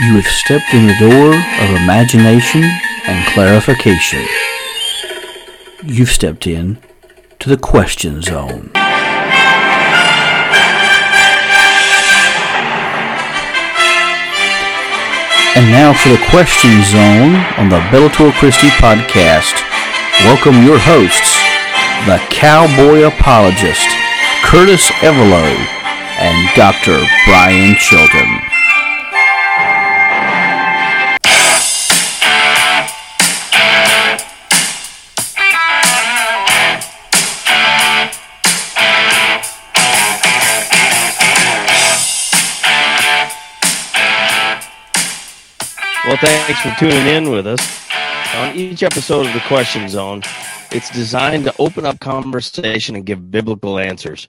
You have stepped in the door of imagination and clarification. You've stepped in to the question zone. And now for the question zone on the Bellator Christi podcast. Welcome your hosts, the cowboy apologist, Curtis Evelo, and Dr. Brian Chilton. Well, thanks for tuning in with us. On each episode of the Question Zone, it's designed to open up conversation and give biblical answers.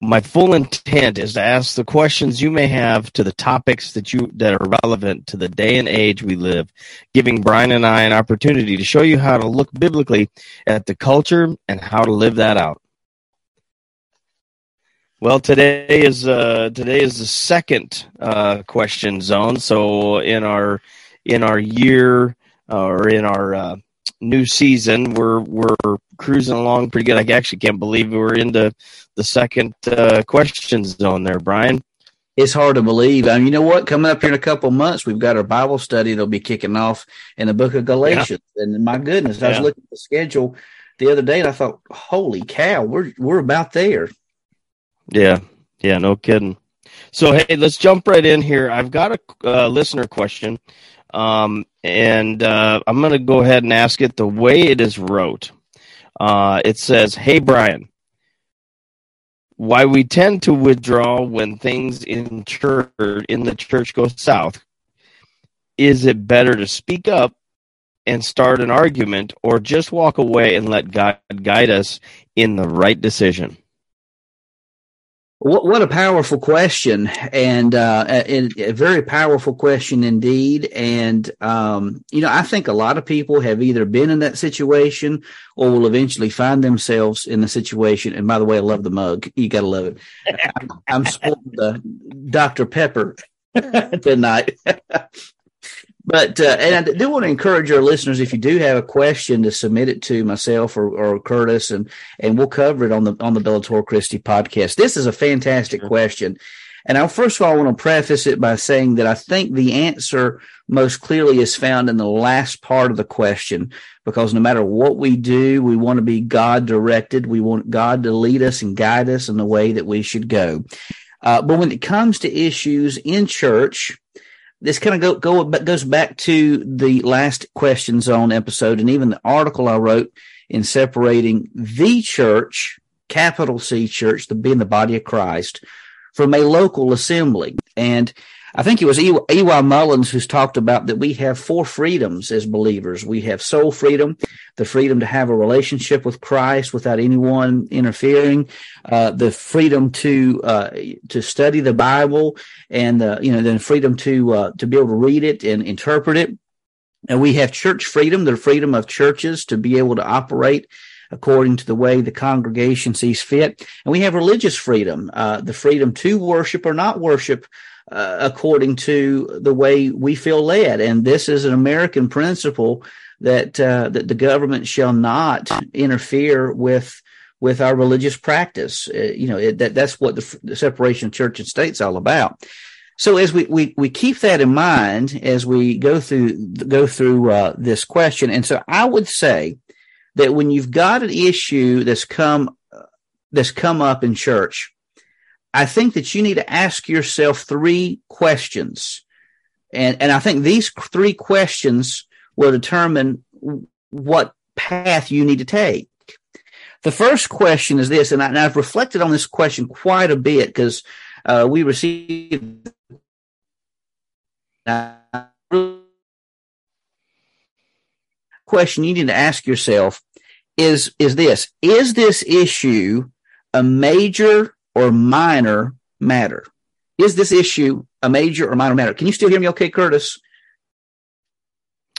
My full intent is to ask the questions you may have to the topics that you that are relevant to the day and age we live, giving Brian and I an opportunity to show you how to look biblically at the culture and how to live that out. Well, today is uh, today is the second uh, question zone. So in our in our year uh, or in our uh, new season. We're we're cruising along pretty good. I actually can't believe we're into the second uh, question zone there, Brian. It's hard to believe. I mean, you know what? Coming up here in a couple months, we've got our Bible study that'll be kicking off in the book of Galatians. Yeah. And my goodness, I was looking at the schedule the other day and I thought, holy cow, we're we're about there. Yeah. Yeah, no kidding. So hey, let's jump right in here. I've got a uh, listener question um, and uh, I'm going to go ahead and ask it the way it is wrote. Uh, it says, Hey, Brian, why we tend to withdraw when things in church in the church go south. Is it better to speak up and start an argument or just walk away and let god guide us in the right decision what, what a powerful question, and uh, a, a, very powerful question indeed. And um, you know, I think a lot of people have either been in that situation or will eventually find themselves in the situation. And by the way, I love the mug. You got to love it. I'm, I'm sporting the Dr. Pepper tonight. But uh, and I do want to encourage our listeners if you do have a question to submit it to myself or, or Curtis and and we'll cover it on the on the Bellator Christi podcast. This is a fantastic question. And I first of all I want to preface it by saying that I think the answer most clearly is found in the last part of the question because no matter what we do, we want to be God directed. We want God to lead us and guide us in the way that we should go. Uh, but when it comes to issues in church, this kind of go, go goes back to the last question zone episode and even the article I wrote in separating the church, capital C church, the being the body of Christ, from a local assembly. And I think it was E.Y. Mullins who's talked about that we have four freedoms as believers. We have soul freedom, the freedom to have a relationship with Christ without anyone interfering, uh, the freedom to uh, to study the Bible, and uh, you know the freedom to uh, to be able to read it and interpret it. And we have church freedom, the freedom of churches to be able to operate according to the way the congregation sees fit. And we have religious freedom, uh, the freedom to worship or not worship uh, according to the way we feel led. And this is an American principle that uh, that the government shall not interfere with with our religious practice. Uh, you know it, that that's what the, the separation of church and state is all about. So as we, we, we keep that in mind as we go through go through uh, this question, and so I would say that when you've got an issue that's come that's come up in church, I think that you need to ask yourself three questions. And, and I think these three questions will determine what path you need to take. The first question is this, and, I, have reflected on this question quite a bit because uh, we received question you need to ask yourself is is this is this issue a major or minor matter? Is this issue a major or minor matter? Can you still hear me okay, Curtis?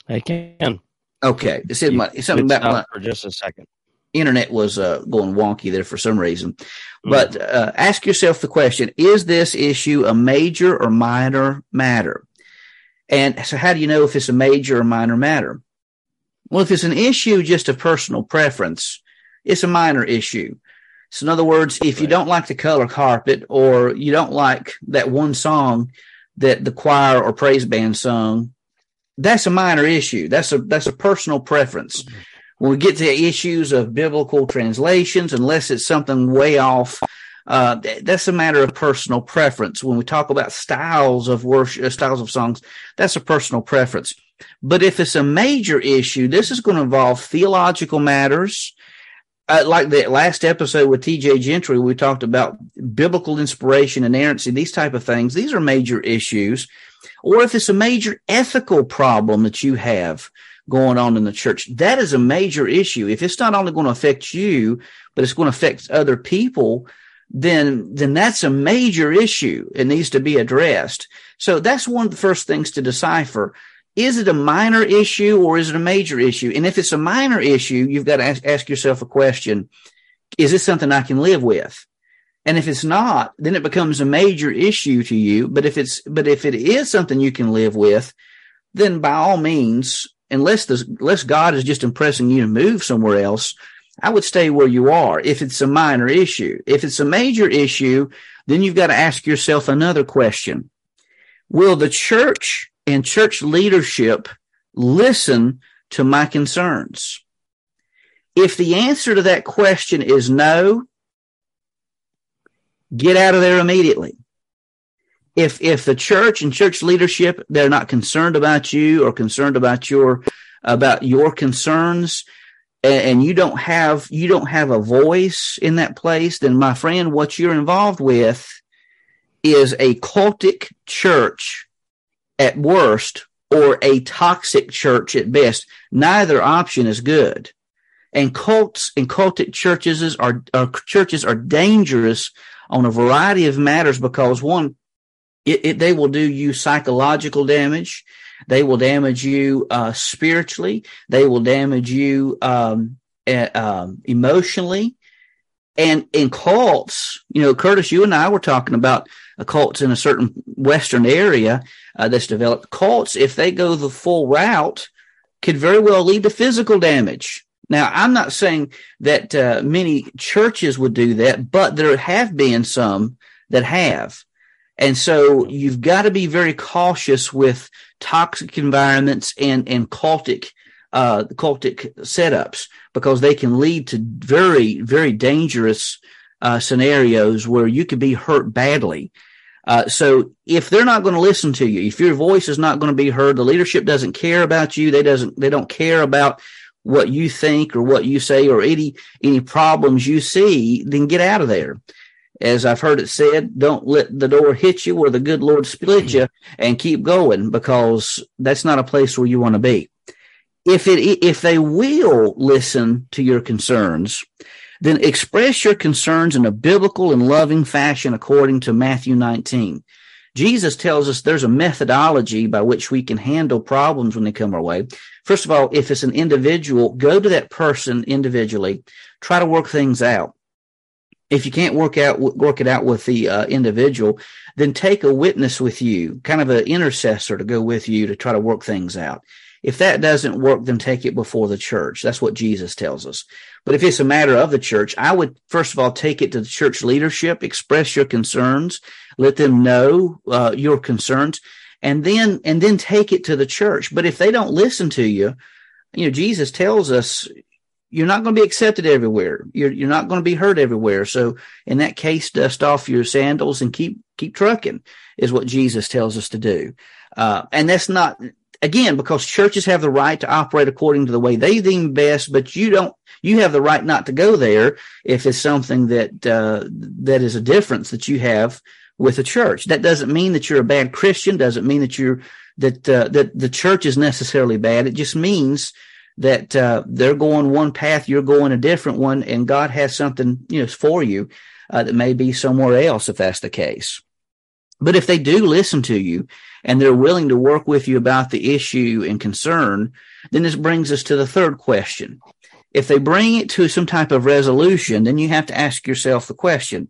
I can. Okay. This is my, something about my, for just a second. Internet was uh, going wonky there for some reason. Mm. But uh, ask yourself the question Is this issue a major or minor matter? And so how do you know if it's a major or minor matter? Well, if it's an issue just of personal preference, it's a minor issue. So in other words, if you don't like the color carpet or you don't like that one song that the choir or praise band sung, that's a minor issue. That's a that's a personal preference. When we get to issues of biblical translations, unless it's something way off, uh, that's a matter of personal preference. When we talk about styles of worship, uh, styles of songs, that's a personal preference. But if it's a major issue, this is going to involve theological matters. Uh, like the last episode with TJ Gentry, we talked about biblical inspiration, inerrancy, these type of things. These are major issues. Or if it's a major ethical problem that you have going on in the church, that is a major issue. If it's not only going to affect you, but it's going to affect other people, then then that's a major issue. It needs to be addressed. So that's one of the first things to decipher. Is it a minor issue or is it a major issue? And if it's a minor issue, you've got to ask, ask yourself a question. Is this something I can live with? And if it's not, then it becomes a major issue to you. But if it's, but if it is something you can live with, then by all means, unless the, unless God is just impressing you to move somewhere else, I would stay where you are if it's a minor issue. If it's a major issue, then you've got to ask yourself another question. Will the church and church leadership listen to my concerns? If the answer to that question is no, get out of there immediately. If, if the church and church leadership, they're not concerned about you or concerned about your, about your concerns, and you don't have you don't have a voice in that place, then my friend, what you're involved with is a cultic church at worst or a toxic church at best. Neither option is good. And cults and cultic churches are, are churches are dangerous on a variety of matters because one, it, it, they will do you psychological damage. They will damage you uh, spiritually. They will damage you um, uh, emotionally. And in cults, you know, Curtis, you and I were talking about cults in a certain Western area uh, that's developed. Cults, if they go the full route, could very well lead to physical damage. Now, I'm not saying that uh, many churches would do that, but there have been some that have. And so you've got to be very cautious with toxic environments and, and cultic, uh, cultic setups because they can lead to very, very dangerous, uh, scenarios where you could be hurt badly. Uh, so if they're not going to listen to you, if your voice is not going to be heard, the leadership doesn't care about you. They doesn't, they don't care about what you think or what you say or any, any problems you see, then get out of there as I've heard it said, don't let the door hit you or the good Lord split you and keep going because that's not a place where you want to be. If it, if they will listen to your concerns, then express your concerns in a biblical and loving fashion according to Matthew 19. Jesus tells us there's a methodology by which we can handle problems when they come our way. First of all, if it's an individual, go to that person individually, try to work things out. If you can't work out work it out with the uh, individual then take a witness with you kind of an intercessor to go with you to try to work things out. If that doesn't work then take it before the church. That's what jesus tells us but if it's a matter of the church i would first of all take it to the church leadership express your concerns let them know uh, your concerns and then and then take it to the church but if they don't listen to you you know jesus tells us you're not going to be accepted everywhere. You're you're not going to be heard everywhere. So in that case, dust off your sandals and keep keep trucking is what Jesus tells us to do. Uh, and that's not again because churches have the right to operate according to the way they deem best, but you don't. You have the right not to go there if it's something that uh, that is a difference that you have with a church. That doesn't mean that you're a bad Christian. Doesn't mean that you're that uh, that the church is necessarily bad. It just means that uh, they're going one path, you're going a different one, and God has something you know for you uh, that may be somewhere else if that's the case. But if they do listen to you and they're willing to work with you about the issue and concern, then this brings us to the third question. If they bring it to some type of resolution, then you have to ask yourself the question,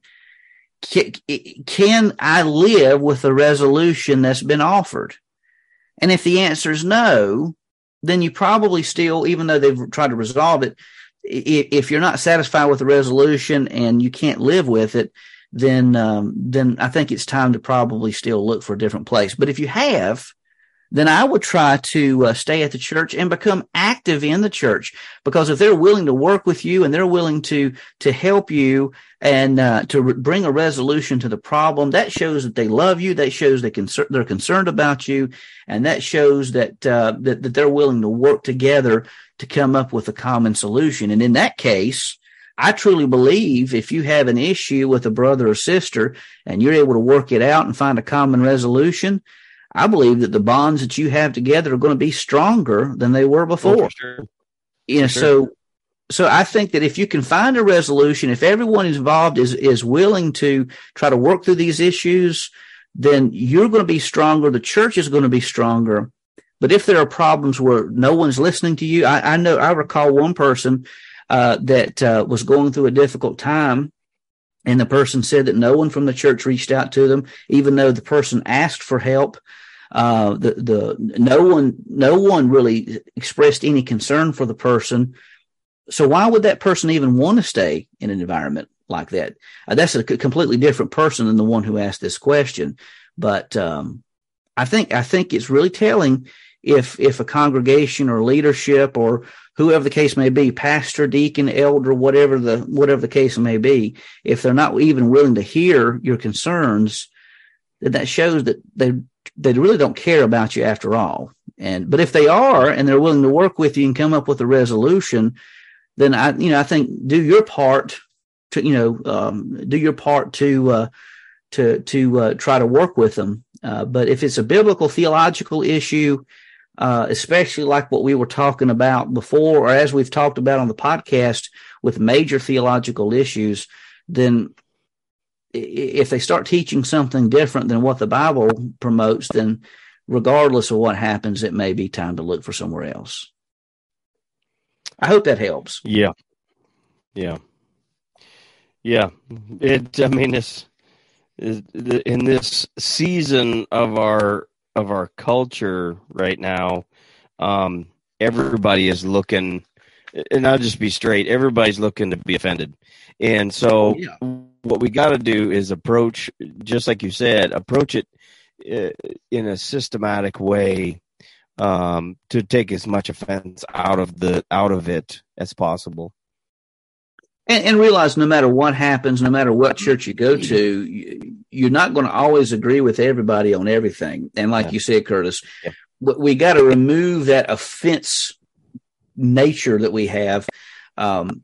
can, I live with the resolution that's been offered? And if the answer is no, then you probably still, even though they've tried to resolve it, if you're not satisfied with the resolution and you can't live with it, then um, then I think it's time to probably still look for a different place. But if you have, then I would try to uh, stay at the church and become active in the church. Because if they're willing to work with you and they're willing to to help you and uh, to re- bring a resolution to the problem, that shows that they love you. That shows they concern they're concerned about you, and that shows that uh, that that they're willing to work together to come up with a common solution. And in that case, I truly believe if you have an issue with a brother or sister and you're able to work it out and find a common resolution, I believe that the bonds that you have together are going to be stronger than they were oh, before. Oh, sure. You know, sure. so so I think that if you can find a resolution, if everyone involved is is willing to try to work through these issues, then you're going to be stronger. The church is going to be stronger. But if there are problems where no one's listening to you, I, I know I recall one person uh, that uh, was going through a difficult time, and the person said that no one from the church reached out to them, even though the person asked for help. Uh, the the no one no one really expressed any concern for the person. So why would that person even want to stay in an environment like that? Uh, that's a completely different person than the one who asked this question. But um, I think I think it's really telling if if a congregation or leadership or whoever the case may be, pastor, deacon, elder, whatever the whatever the case may be, if they're not even willing to hear your concerns, then that shows that they they really don't care about you after all. And but if they are and they're willing to work with you and come up with a resolution, then I you know I think do your part to you know um, do your part to uh, to to uh, try to work with them. Uh, but if it's a biblical theological issue, uh, especially like what we were talking about before, or as we've talked about on the podcast with major theological issues, then if they start teaching something different than what the Bible promotes, then regardless of what happens, it may be time to look for somewhere else. I hope that helps. Yeah. Yeah. Yeah. It, I mean, it's, in this season of our of our culture right now, um, everybody is looking, and I'll just be straight. Everybody's looking to be offended, and so yeah. what we got to do is approach, just like you said, approach it uh, in a systematic way um, to take as much offense out of the out of it as possible. And, and, realize no matter what happens, no matter what church you go to, you're not going to always agree with everybody on everything. And like yeah. you said, Curtis, yeah. we got to remove that offense nature that we have. Um,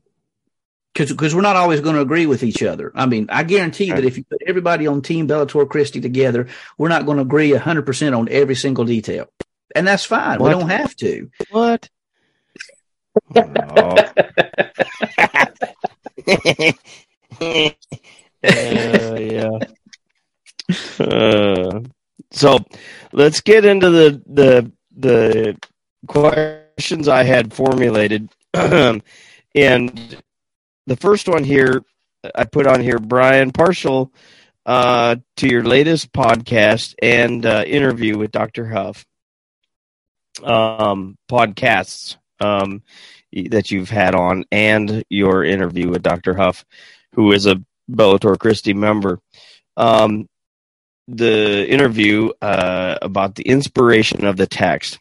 because we're not always going to agree with each other. I mean, I guarantee that if you put everybody on Team Bellator Christi together, we're not going to agree 100% on every single detail. And that's fine. What? We don't have to. What? Oh. uh, yeah. Uh, so let's get into the the the questions I had formulated, and the first one here I put on here, Brian, partial uh, to your latest podcast and uh, interview with Dr. Huff um, podcasts. Um, that you've had on and your interview with Dr. Huff, who is a Bellator Christi member. Um, the interview uh, about the inspiration of the text.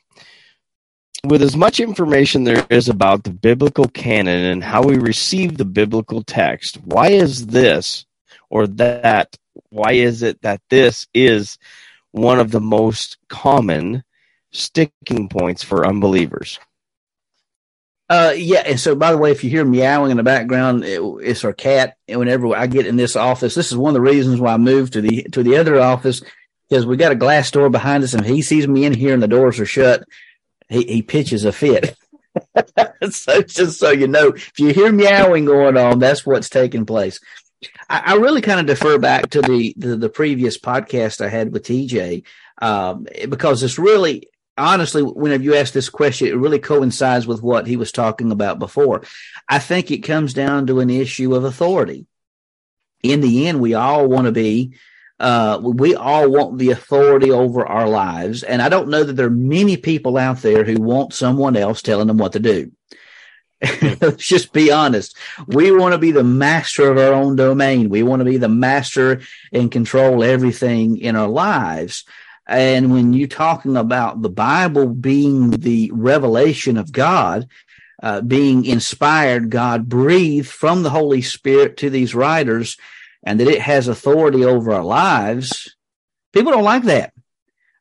With as much information there is about the biblical canon and how we receive the biblical text, why is this or that? Why is it that this is one of the most common sticking points for unbelievers? Uh, yeah. And so, by the way, if you hear meowing in the background, it, it's our cat. And whenever I get in this office, this is one of the reasons why I moved to the to the other office because we got a glass door behind us, and he sees me in here and the doors are shut. He he pitches a fit. so just so you know, if you hear meowing going on, that's what's taking place. I, I really kind of defer back to the, the, the previous podcast I had with TJ um, because it's really honestly, whenever you ask this question, it really coincides with what he was talking about before. I think it comes down to an issue of authority. In the end, we all want to be uh, we all want the authority over our lives. And I don't know that there are many people out there who want someone else telling them what to do. Let's just be honest. We want to be the master of our own domain. We want to be the master and control everything in our lives. And when you're talking about the Bible being the revelation of God, uh, being inspired, God breathed from the Holy Spirit to these writers, and that it has authority over our lives, people don't like that.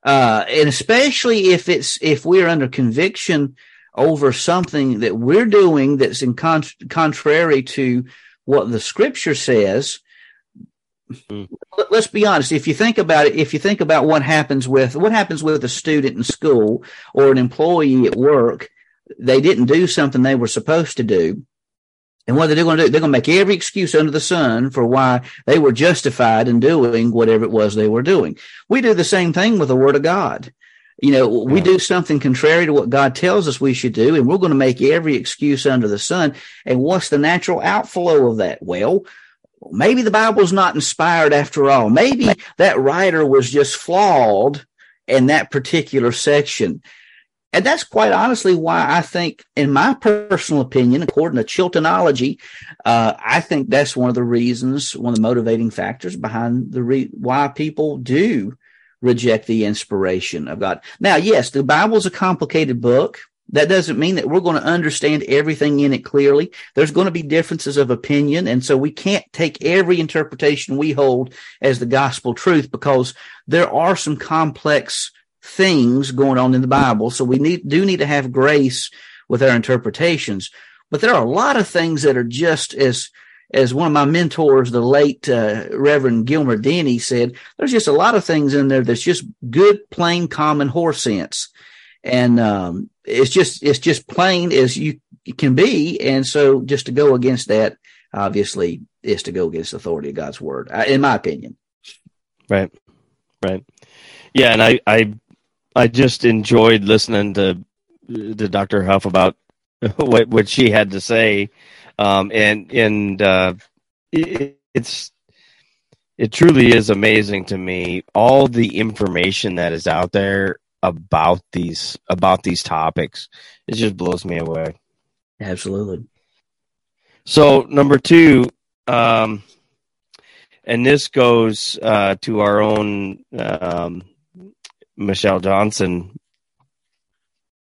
Uh, and especially if it's if we're under conviction over something that we're doing that's in con- contrary to what the scripture says. Mm. Let's be honest. If you think about it, if you think about what happens with what happens with a student in school or an employee at work, they didn't do something they were supposed to do. And what they're they going to do? They're going to make every excuse under the sun for why they were justified in doing whatever it was they were doing. We do the same thing with the Word of God. You know, we do something contrary to what God tells us we should do, and we're going to make every excuse under the sun. And what's the natural outflow of that? Well, maybe the Bible's not inspired after all. Maybe that writer was just flawed in that particular section. And that's quite honestly why I think, in my personal opinion, according to Chiltonology, uh, I think that's one of the reasons, one of the motivating factors behind the re- why people do reject the inspiration of God. Now, yes, the Bible's a complicated book. That doesn't mean that we're going to understand everything in it clearly. There's going to be differences of opinion. And so we can't take every interpretation we hold as the gospel truth because there are some complex things going on in the Bible. So we need, do need to have grace with our interpretations. But there are a lot of things that are just as, as one of my mentors, the late uh, Reverend Gilmer Denny said, there's just a lot of things in there that's just good, plain, common horse sense. And um, it's just it's just plain as you can be. And so just to go against that, obviously, is to go against the authority of God's word, in my opinion. Right, right, yeah. And I I I just enjoyed listening to to Dr. Huff about what what she had to say, um, and and uh, it, it's it truly is amazing to me all the information that is out there about these about these topics. It just blows me away. Absolutely. So number two, um, and this goes uh, to our own um, Michelle Johnson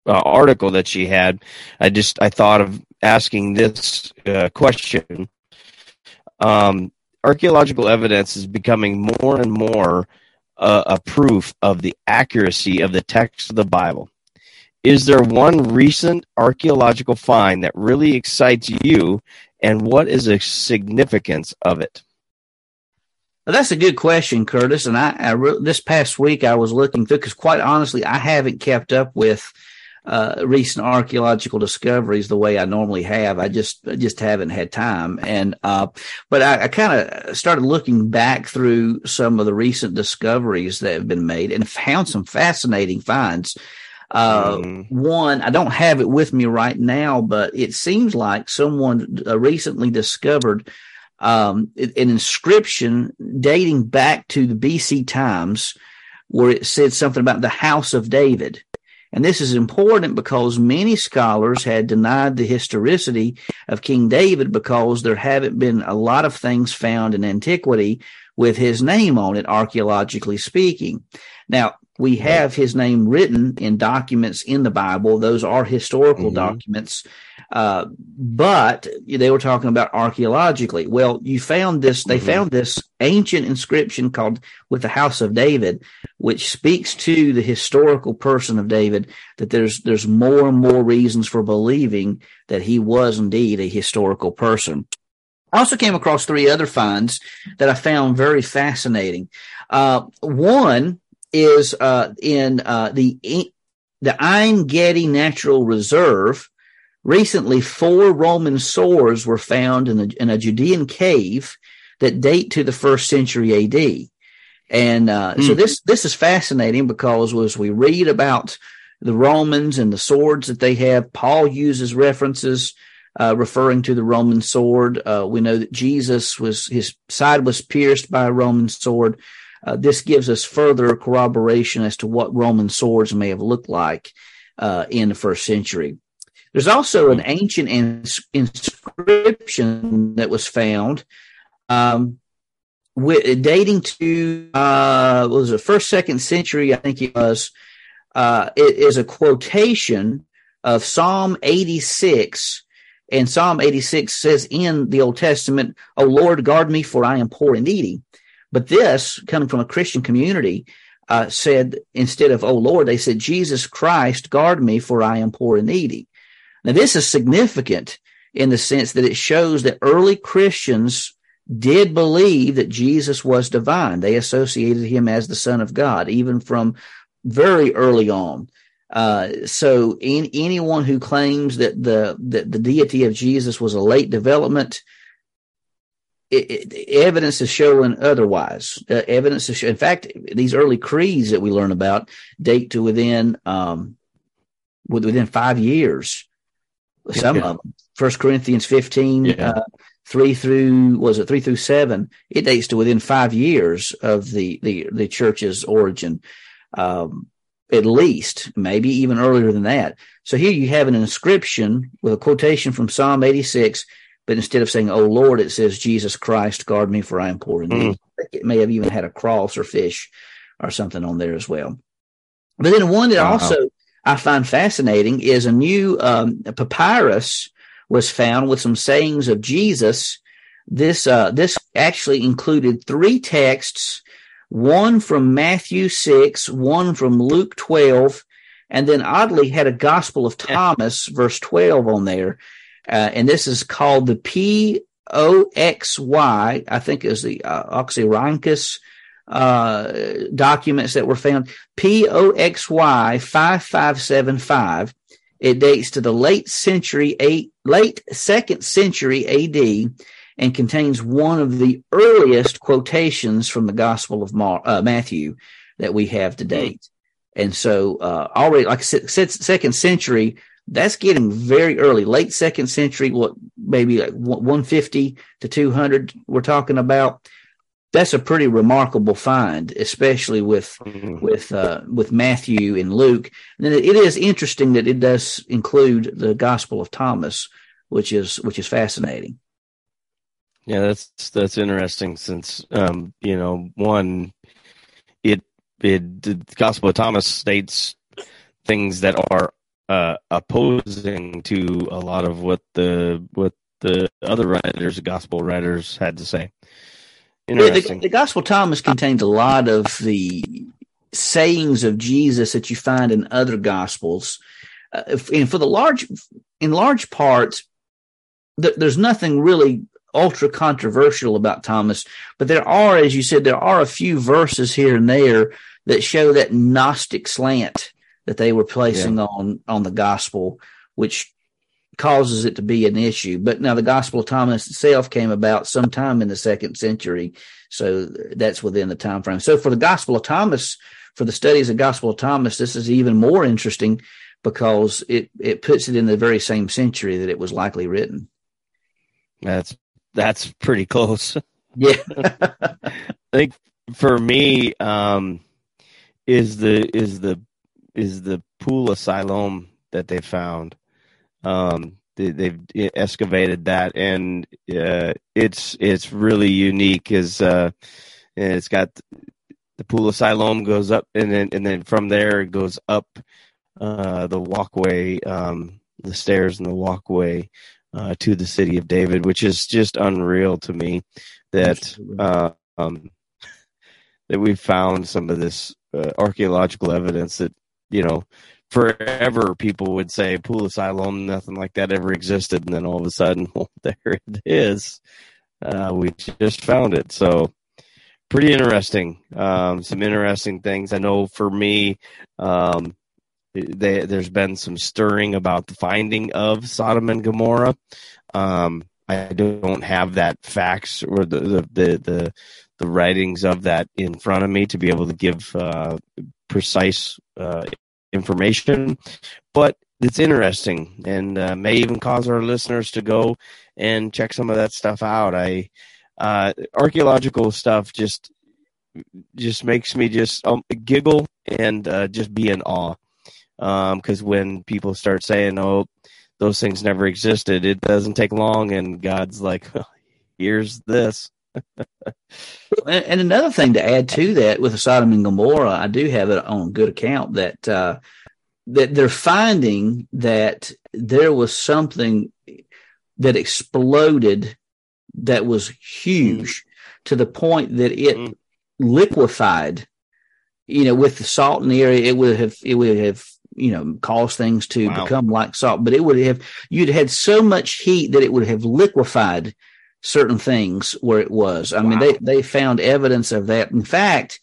uh, article that she had. I just I thought of asking this uh, question. Um, archaeological evidence is becoming more and more a proof of the accuracy of the text of the Bible. Is there one recent archaeological find that really excites you, and what is the significance of it? Well, that's a good question, Curtis. And I, I re- this past week I was looking through because, quite honestly, I haven't kept up with uh, recent archaeological discoveries the way I normally have. I just I just haven't had time. And uh, but I, I kind of started looking back through some of the recent discoveries that have been made and found some fascinating finds. Uh, mm. One, I don't have it with me right now, but it seems like someone uh, recently discovered um, an inscription dating back to the BC times where it said something about the house of David. And this is important because many scholars had denied the historicity of King David because there haven't been a lot of things found in antiquity with his name on it, archaeologically speaking. Now, we have his name written in documents in the Bible. Those are historical mm-hmm. documents uh, but they were talking about archaeologically. Well, you found this, they mm-hmm. found this ancient inscription called with the house of David, which speaks to the historical person of David, that there's, there's more and more reasons for believing that he was indeed a historical person. I also came across three other finds that I found very fascinating. Uh, one is uh, in uh, the the Ein Gedi Natural Reserve Recently, four Roman swords were found in a, in a Judean cave that date to the first century AD. And uh, mm. so hmm. this this is fascinating because as we read about the Romans and the swords that they have, Paul uses references uh, referring to the Roman sword. Uh, we know that Jesus was his side was pierced by a Roman sword. uh, this gives us further corroboration as to what Roman swords may have looked like uh, in the first century. There's also an ancient ins- inscription that was found, um, with, dating to uh, was the first second century, I think it was. Uh, it is a quotation of Psalm 86. And Psalm 86 says in the Old Testament, O Lord, guard me, for I am poor and needy. But this, coming from a Christian community, uh, said instead of, "O Lord, they said, Jesus Christ, guard me, for I am poor and needy. Now, this is significant in the sense that it shows that early Christians did believe that Jesus was divine. They associated him as the Son of God, even from very early on. Uh, so, in, anyone who claims that the that the deity of Jesus was a late development, it, it, evidence is showing otherwise. Uh, evidence is, show, in fact, these early creeds that we learn about date to within um, within five years some yeah. of them. First Corinthians 15, yeah. uh, three through, was it three through seven? It dates to within five years of the, the, the church's origin. Um, at least, maybe even earlier than that. So here you have an inscription with a quotation from Psalm 86, but instead of saying, Oh Lord, it says, Jesus Christ, guard me for I am poor and. Mm. It may have even had a cross or fish or something on there as well. But then one that also I find fascinating is a new um, papyrus was found with some sayings of Jesus. This uh, this actually included three texts, one from Matthew six, one from Luke twelve, and then oddly had a Gospel of Thomas, verse twelve, on there. Uh, and this is called the P O X Y. I think is the uh, Oxyrhynchus uh, documents that were found. POXY 5575. It dates to the late century, eight, late second century AD and contains one of the earliest quotations from the Gospel of Mar- uh, Matthew that we have to hmm. date. And so, uh, already, like I said, second century, that's getting very early, late second century, what maybe like 150 to 200 we're talking about that's a pretty remarkable find, especially with mm-hmm. with uh, with Matthew and Luke. And it is interesting that it does include the Gospel of Thomas, which is which is fascinating. Yeah, that's that's interesting since um, you know one it it the Gospel of Thomas states things that are uh, opposing to a lot of what the what the other writers, gospel writers, had to say. The, the, Gospel of Thomas contains a lot of the sayings of Jesus that you find in other Gospels, uh, and for the large, in large part, th- there's nothing really ultra controversial about Thomas, but there are, as you said, there are a few verses here and there that show that Gnostic slant that they were placing yeah. on on the gospel, which causes it to be an issue. But now the Gospel of Thomas itself came about sometime in the second century, so that's within the time frame. So for the Gospel of Thomas, for the studies of Gospel of Thomas, this is even more interesting because it it puts it in the very same century that it was likely written. That's that's pretty close. Yeah, I think for me, um, is the is the is the pool of Siloam that they found um, they, have excavated that, and uh, it's it's really unique. Is uh, it's got the pool of Siloam goes up, and then and then from there it goes up uh, the walkway, um, the stairs and the walkway uh, to the city of David, which is just unreal to me. That uh, um, that we found some of this uh, archaeological evidence that you know forever people would say pool Siloam, nothing like that ever existed, and then all of a sudden, well, there it is. Uh, we just found it. So pretty interesting. Um, some interesting things. I know for me, um, they, there's been some stirring about the finding of Sodom and Gomorrah. Um, I don't have that facts or the, the, the, the, the writings of that in front of me to be able to give uh, precise uh, information, but it's interesting and uh, may even cause our listeners to go and check some of that stuff out. I uh, archaeological stuff just just makes me just um, giggle and uh, just be in awe. Because um, when people start saying, "Oh, those things never existed," it doesn't take long, and God's like, "Here's this." And another thing to add to that with Sodom and Gomorrah, I do have it on good account that uh, that they're finding that there was something that exploded that was huge mm. to the point that it mm. liquefied. You know, with the salt in the area, it would have it would have you know caused things to wow. become like salt, but it would have you'd had so much heat that it would have liquefied certain things where it was. I wow. mean, they they found evidence of that. In fact,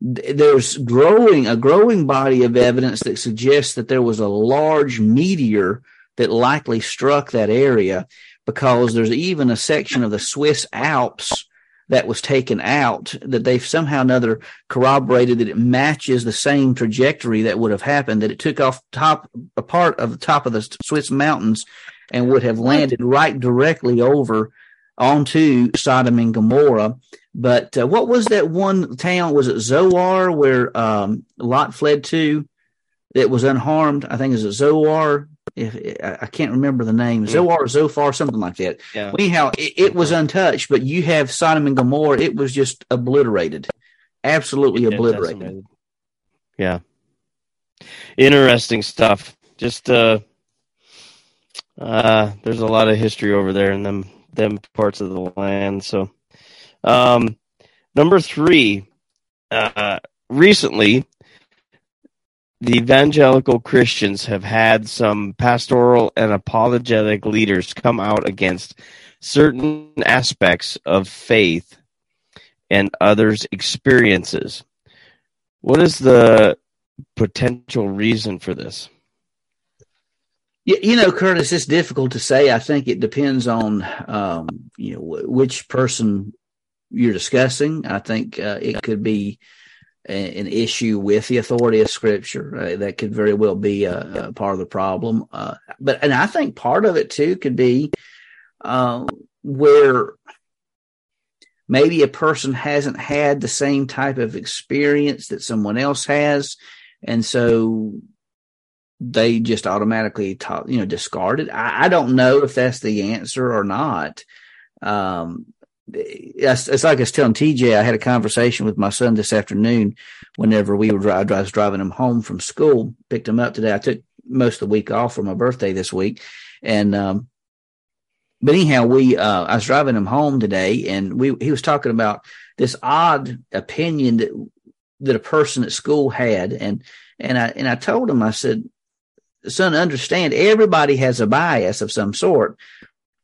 there's growing a growing body of evidence that suggests that there was a large meteor that likely struck that area because there's even a section of the Swiss Alps that was taken out that they've somehow another corroborated that it matches the same trajectory that would have happened that it took off top a part of the top of the Swiss mountains and would have landed right directly over onto Sodom and Gomorrah. But uh, what was that one town? Was it Zoar where um, Lot fled to that was unharmed? I think is it Zoar. If I can't remember the name. Zoar, Zophar, something like that. Yeah. Anyhow, it, it, was untouched, but you have Sodom and Gomorrah. It was just obliterated, absolutely yeah, obliterated. Yeah, interesting stuff. Just uh, uh, there's a lot of history over there in them them parts of the land. So, um, number three, uh, recently, the evangelical Christians have had some pastoral and apologetic leaders come out against certain aspects of faith and others' experiences. What is the potential reason for this? You know, Curtis, it's difficult to say. I think it depends on um, you know which person you're discussing. I think uh, it could be a, an issue with the authority of Scripture. Uh, that could very well be a, a part of the problem. Uh, but and I think part of it too could be uh, where maybe a person hasn't had the same type of experience that someone else has, and so they just automatically talk, you know, discarded. I, I, don't know if that's the answer or not. Um, it's, it's, like I was telling TJ, I had a conversation with my son this afternoon whenever we were, I was driving him home from school, picked him up today. I took most of the week off for my birthday this week. And, um, but anyhow, we, uh, I was driving him home today and we, he was talking about this odd opinion that, that a person at school had. And, and I, and I told him, I said, son, understand everybody has a bias of some sort.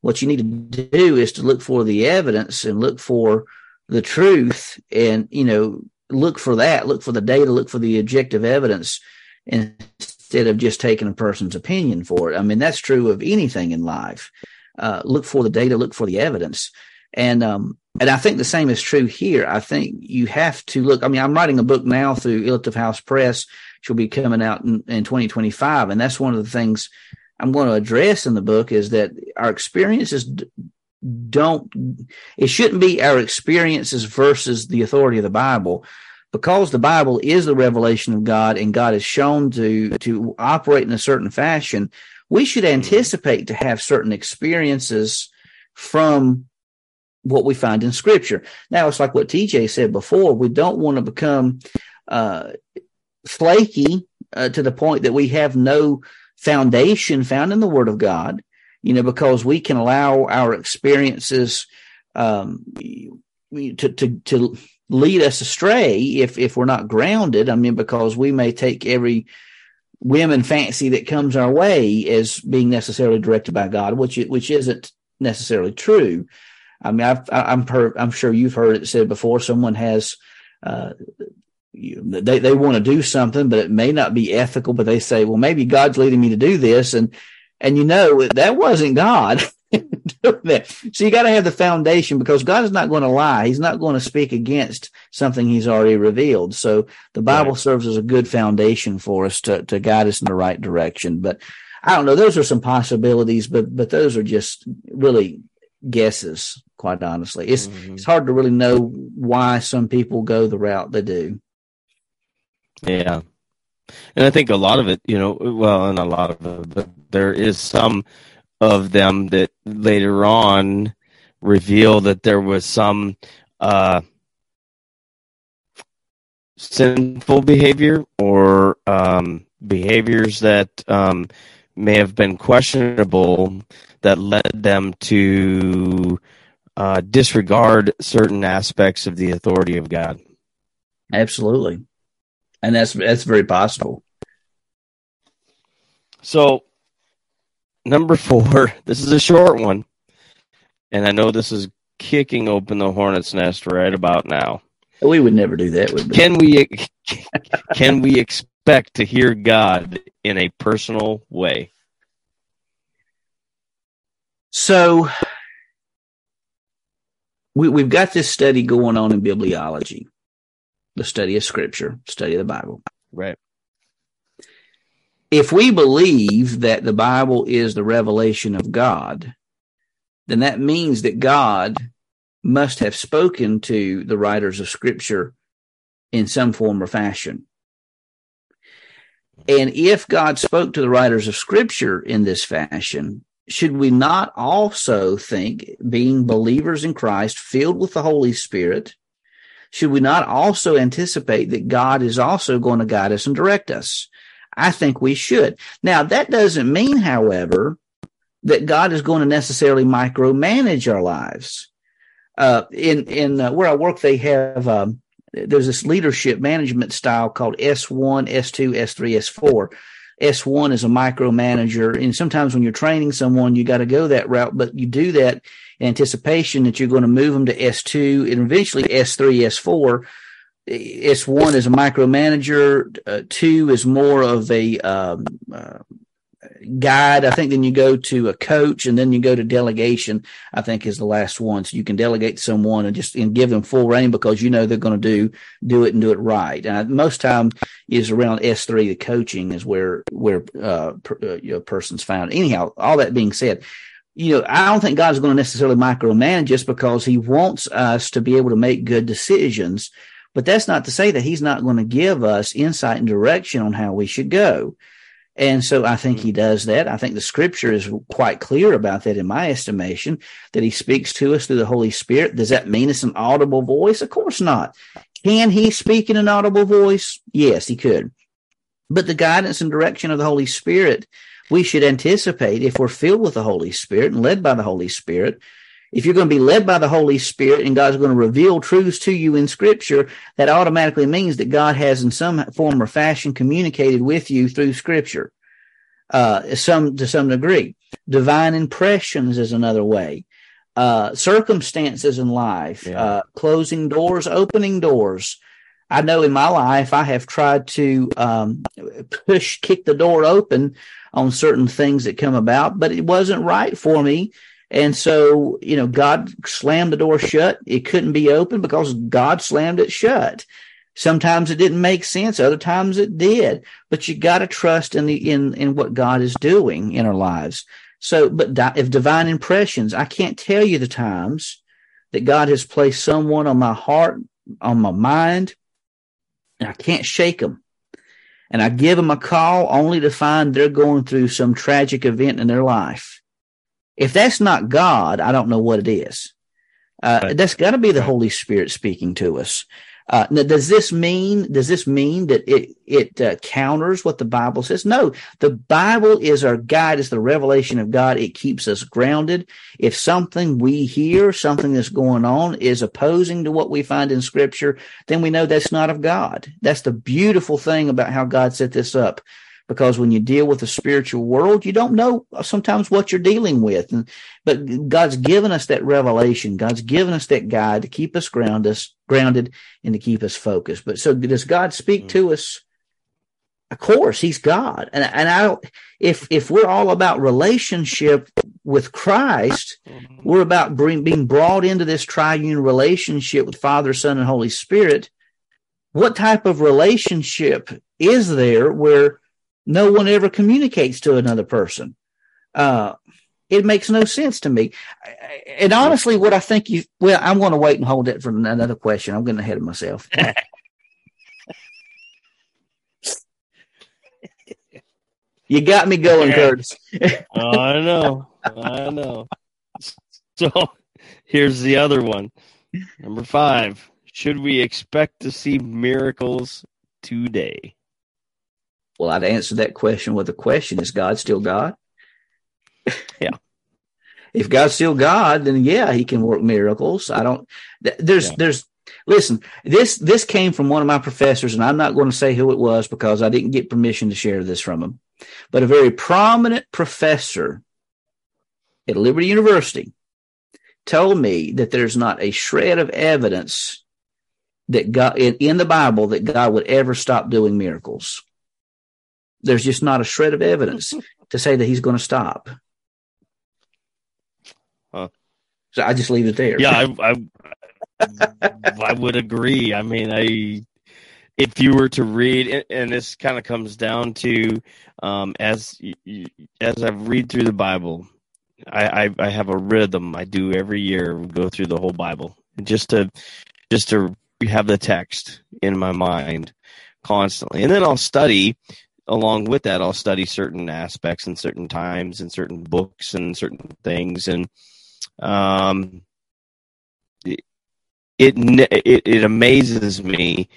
What you need to do is to look for the evidence and look for the truth and, you know, look for that, look for the data, look for the objective evidence instead of just taking a person's opinion for it. I mean, that's true of anything in life. Uh, look for the data, look for the evidence. And, um, and I think the same is true here. I think you have to look. I mean, I'm writing a book now through Elective House Press she'll be coming out in, in 2025. And that's one of the things I'm going to address in the book is that our experiences don't, it shouldn't be our experiences versus the authority of the Bible because the Bible is the revelation of God and God is shown to, to operate in a certain fashion. We should anticipate to have certain experiences from what we find in scripture. Now it's like what TJ said before. We don't want to become, uh, flaky uh, to the point that we have no foundation found in the Word of God, you know, because we can allow our experiences um, to, to, to lead us astray if, if we're not grounded. I mean, because we may take every whim and fancy that comes our way as being necessarily directed by God, which, which isn't necessarily true. I mean, I've, I'm, I'm sure you've heard it said before. Someone has uh, they they want to do something, but it may not be ethical. But they say, well, maybe God's leading me to do this, and and you know that wasn't God. so you got to have the foundation because God is not going to lie. He's not going to speak against something He's already revealed. So the Bible right. serves as a good foundation for us to to guide us in the right direction. But I don't know; those are some possibilities, but but those are just really guesses. Quite honestly, it's mm-hmm. it's hard to really know why some people go the route they do. Yeah, and I think a lot of it, you know, well, and a lot of it, but there is some of them that later on reveal that there was some uh, sinful behavior or um, behaviors that um, may have been questionable that led them to uh, disregard certain aspects of the authority of God. Absolutely, and that's that's very possible. So, number four, this is a short one, and I know this is kicking open the hornet's nest right about now. We would never do that. Would we? Can we? Can we expect to hear God in a personal way? So we, we've got this study going on in bibliology, the study of Scripture, study of the Bible. Right. If we believe that the Bible is the revelation of God, then that means that God must have spoken to the writers of scripture in some form or fashion. And if God spoke to the writers of scripture in this fashion, should we not also think, being believers in Christ, filled with the Holy Spirit, should we not also anticipate that God is also going to guide us and direct us? I think we should. Now, that doesn't mean, however, that God is going to necessarily micromanage our lives uh, in in uh, where I work, they have um, there's this leadership management style called S1, S2, S3, S4. S1 is a micromanager, and sometimes when you're training someone, you got to go that route, but you do that in anticipation that you're going to move them to S2 and eventually S3, S4. S1 is a micromanager. Uh, two is more of a um, uh, guide. I think then you go to a coach and then you go to delegation, I think is the last one. So you can delegate someone and just and give them full reign because you know they're going to do, do it and do it right. And most time is around S3, the coaching is where, where, uh, per, uh, your person's found. Anyhow, all that being said, you know, I don't think God's going to necessarily micromanage us because he wants us to be able to make good decisions. But that's not to say that he's not going to give us insight and direction on how we should go. And so I think he mm-hmm. does that. I think the scripture is quite clear about that in my estimation, that he speaks to us through the Holy Spirit. Does that mean it's an audible voice? Of course not. Can he speak in an audible voice? Yes, he could. But the guidance and direction of the Holy Spirit, we should anticipate if we're filled with the Holy Spirit and led by the Holy Spirit, if you're going to be led by the Holy Spirit and God's going to reveal truths to you in Scripture, that automatically means that God has, in some form or fashion, communicated with you through Scripture, uh, some to some degree. Divine impressions is another way. Uh, circumstances in life, yeah. uh, closing doors, opening doors. I know in my life I have tried to um, push, kick the door open on certain things that come about, but it wasn't right for me and so, you know, God slammed the door shut. It couldn't be open because God slammed it shut. Sometimes it didn't make sense. Other times it did, but you got to trust in the, in, in what God is doing in our lives. So, but di- if divine impressions, I can't tell you the times that God has placed someone on my heart, on my mind, and I can't shake them. And I give them a call only to find they're going through some tragic event in their life if that's not God, I don't know what it is. Uh, right. That's got to be the Holy Spirit speaking to us. Uh, now, does this mean does this mean that it it uh, counters what the Bible says? No, the Bible is our guide. It's the revelation of God. It keeps us grounded. If something we hear, something that's going on, is opposing to what we find in Scripture, then we know that's not of God. That's the beautiful thing about how God set this up because when you deal with the spiritual world, you don't know sometimes what you're dealing with. And, but God's given us that revelation. God's given us that guide to keep us ground us, grounded and to keep us focused. But so does God speak mm-hmm. to us? Of course, he's God. And, and I don't, if, if we're all about relationship with Christ, mm-hmm. we're about bring, being brought into this triune relationship with Father, Son, and Holy Spirit. What type of relationship is there where no one ever communicates to another person. Uh, It makes no sense to me. And honestly, what I think you, well, I'm going to wait and hold it for another question. I'm getting ahead of myself. you got me going, Curtis. I know. I know. So here's the other one. Number five. Should we expect to see miracles today? Well, I'd answer that question with a question Is God still God? Yeah. if God's still God, then yeah, he can work miracles. I don't, there's, yeah. there's, listen, this, this came from one of my professors, and I'm not going to say who it was because I didn't get permission to share this from him, but a very prominent professor at Liberty University told me that there's not a shred of evidence that God in, in the Bible that God would ever stop doing miracles. There's just not a shred of evidence to say that he's going to stop. Huh. So I just leave it there. Yeah, I, I, I would agree. I mean, I if you were to read, and this kind of comes down to um, as as I read through the Bible, I, I, I have a rhythm I do every year. Go through the whole Bible just to just to have the text in my mind constantly, and then I'll study along with that. I'll study certain aspects and certain times and certain books and certain things, and um, it it, it amazes me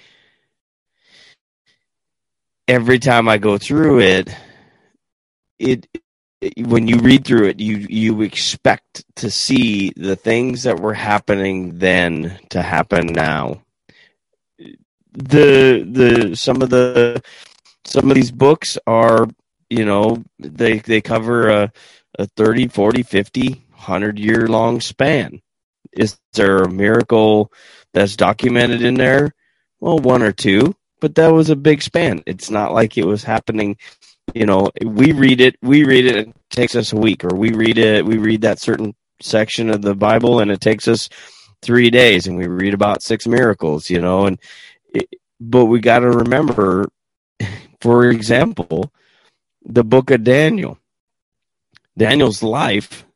every time I go through it. It when you read through it, you you expect to see the things that were happening then to happen now. The the some of the some of these books are you know they they cover a, a 30 40 50 100 year long span. Is there a miracle that's documented in there? Well one or two but that was a big span. It's not like it was happening you know, we read it, we read it, it takes us a week, or we read it, we read that certain section of the Bible, and it takes us three days, and we read about six miracles, you know, and it, but we got to remember, for example, the book of Daniel, Daniel's life,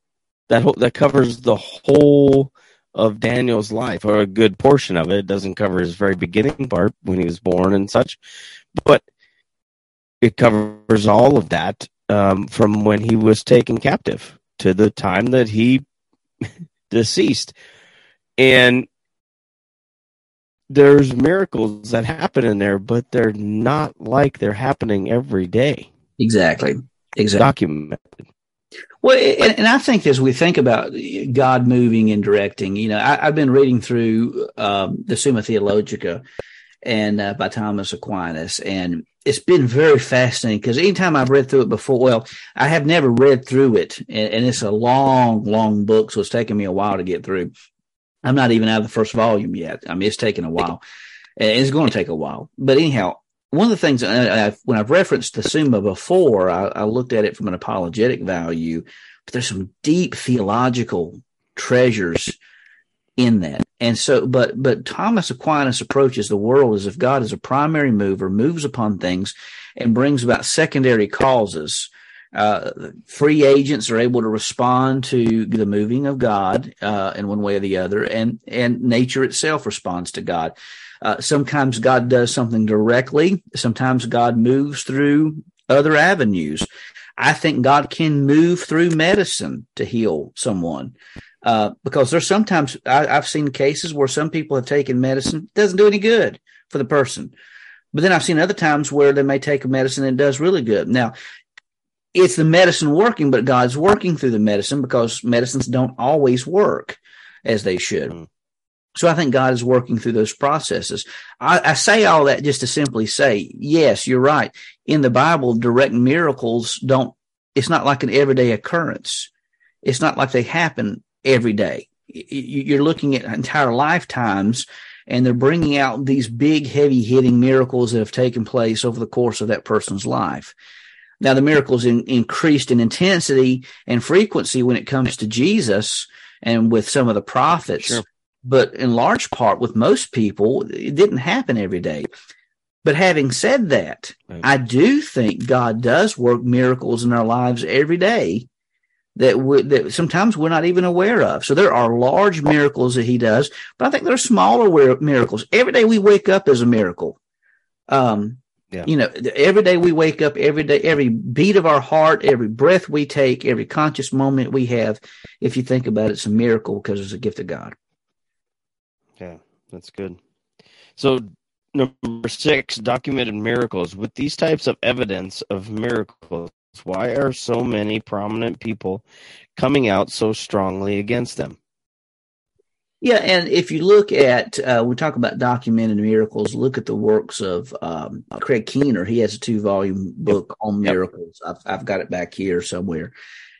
that whole, that covers the whole of Daniel's life, or a good portion of it. It doesn't cover his very beginning part when he was born and such, but it covers all of that um, from when he was taken captive to the time that he deceased. And there's miracles that happen in there, but they're not like they're happening every day. Exactly. Exactly. Documented. Well, and, and, I think as we think about God moving and directing, you know, I, have been reading through um, the Summa Theologica and uh, by Thomas Aquinas, and it's been very fascinating because anytime I've read through it before, well, I have never read through it, and, and, it's a long, long book, so it's taken me a while to get through. I'm not even out of the first volume yet. I mean, it's taken a while. Uh, it's going to take a while, but anyhow, one of the things I, I, when I've referenced the Summa before, I, I looked at it from an apologetic value, but there's some deep theological treasures in that. And so, but, but Thomas Aquinas approaches the world as if God is a primary mover, moves upon things and brings about secondary causes. Uh, free agents are able to respond to the moving of God, uh, in one way or the other, and, and nature itself responds to God. Uh, sometimes God does something directly. Sometimes God moves through other avenues. I think God can move through medicine to heal someone. Uh, because there's sometimes I, have seen cases where some people have taken medicine doesn't do any good for the person, but then I've seen other times where they may take a medicine and it does really good. Now, it's the medicine working, but God's working through the medicine because medicines don't always work as they should. Mm. So I think God is working through those processes. I, I, say all that just to simply say, yes, you're right. In the Bible, direct miracles don't, it's not like an everyday occurrence. It's not like they happen every day. You're looking at entire lifetimes and they're bringing out these big, heavy hitting miracles that have taken place over the course of that person's life. Now, the miracles in, increased in intensity and frequency when it comes to Jesus and with some of the prophets. Sure. But in large part, with most people, it didn't happen every day. But having said that, right. I do think God does work miracles in our lives every day that, we, that sometimes we're not even aware of. So there are large miracles that he does, but I think there are smaller miracles. Every day we wake up is a miracle. Um, yeah. You know, every day we wake up, every day, every beat of our heart, every breath we take, every conscious moment we have, if you think about it, it's a miracle because it's a gift of God. Yeah, that's good. So, number six, documented miracles. With these types of evidence of miracles, why are so many prominent people coming out so strongly against them? Yeah, and if you look at, uh, we talk about documented miracles, look at the works of um, Craig Keener. He has a two volume book on miracles. I've, I've got it back here somewhere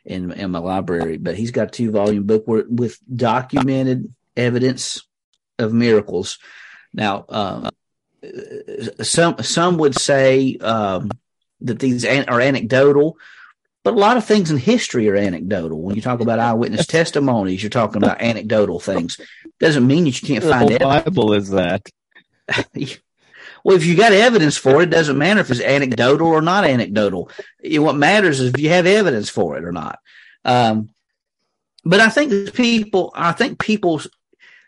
in, in my library, but he's got a two volume book where, with documented evidence of miracles. Now, um, some some would say um, that these are anecdotal. But a lot of things in history are anecdotal. When you talk about eyewitness testimonies, you're talking about anecdotal things. Doesn't mean that you can't find the Bible is that. well, if you got evidence for it, it doesn't matter if it's anecdotal or not anecdotal. what matters is if you have evidence for it or not. Um, but I think people, I think people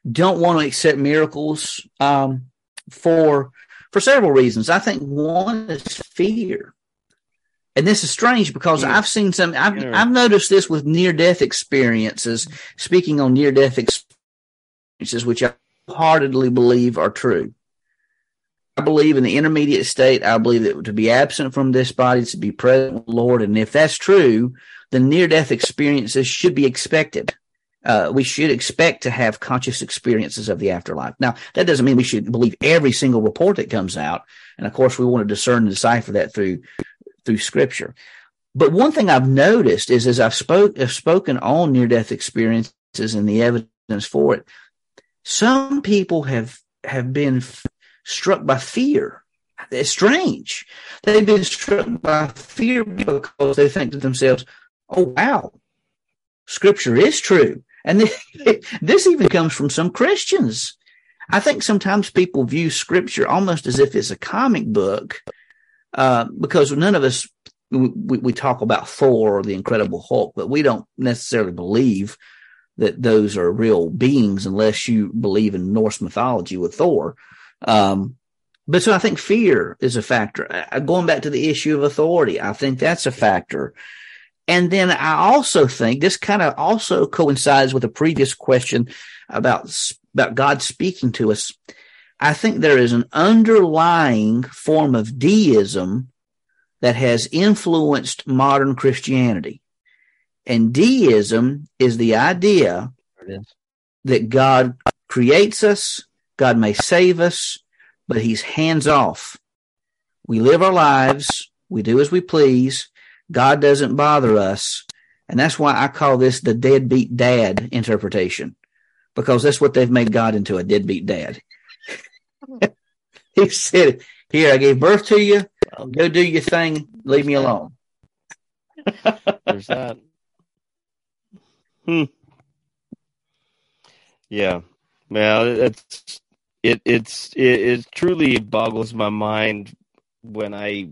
don't want to accept miracles um, for for several reasons. I think one is fear and this is strange because yeah. I've seen some, I've, yeah. I've noticed this with near death experiences, speaking on near death experiences, which I heartedly believe are true. I believe in the intermediate state. I believe that to be absent from this body, to be present Lord. And if that's true, the near death experiences should be expected. Uh, we should expect to have conscious experiences of the afterlife. Now, that doesn't mean we should believe every single report that comes out. And of course, we want to discern and decipher that through through scripture. But one thing I've noticed is as I've spoke have spoken on near death experiences and the evidence for it, some people have have been f- struck by fear. It's strange. They've been struck by fear because they think to themselves, "Oh wow, Scripture is true." And this even comes from some Christians. I think sometimes people view Scripture almost as if it's a comic book uh, because none of us we, we talk about Thor or the Incredible Hulk, but we don't necessarily believe that those are real beings unless you believe in Norse mythology with Thor. Um, but so I think fear is a factor. Going back to the issue of authority, I think that's a factor. And then I also think this kind of also coincides with a previous question about, about God speaking to us. I think there is an underlying form of deism that has influenced modern Christianity. And deism is the idea that God creates us, God may save us, but he's hands off. We live our lives, we do as we please, God doesn't bother us. And that's why I call this the deadbeat dad interpretation, because that's what they've made God into a deadbeat dad. he said, Here, I gave birth to you. Go do your thing. Leave me alone. There's that. Hmm. Yeah. Well, it's it it's it, it truly boggles my mind when I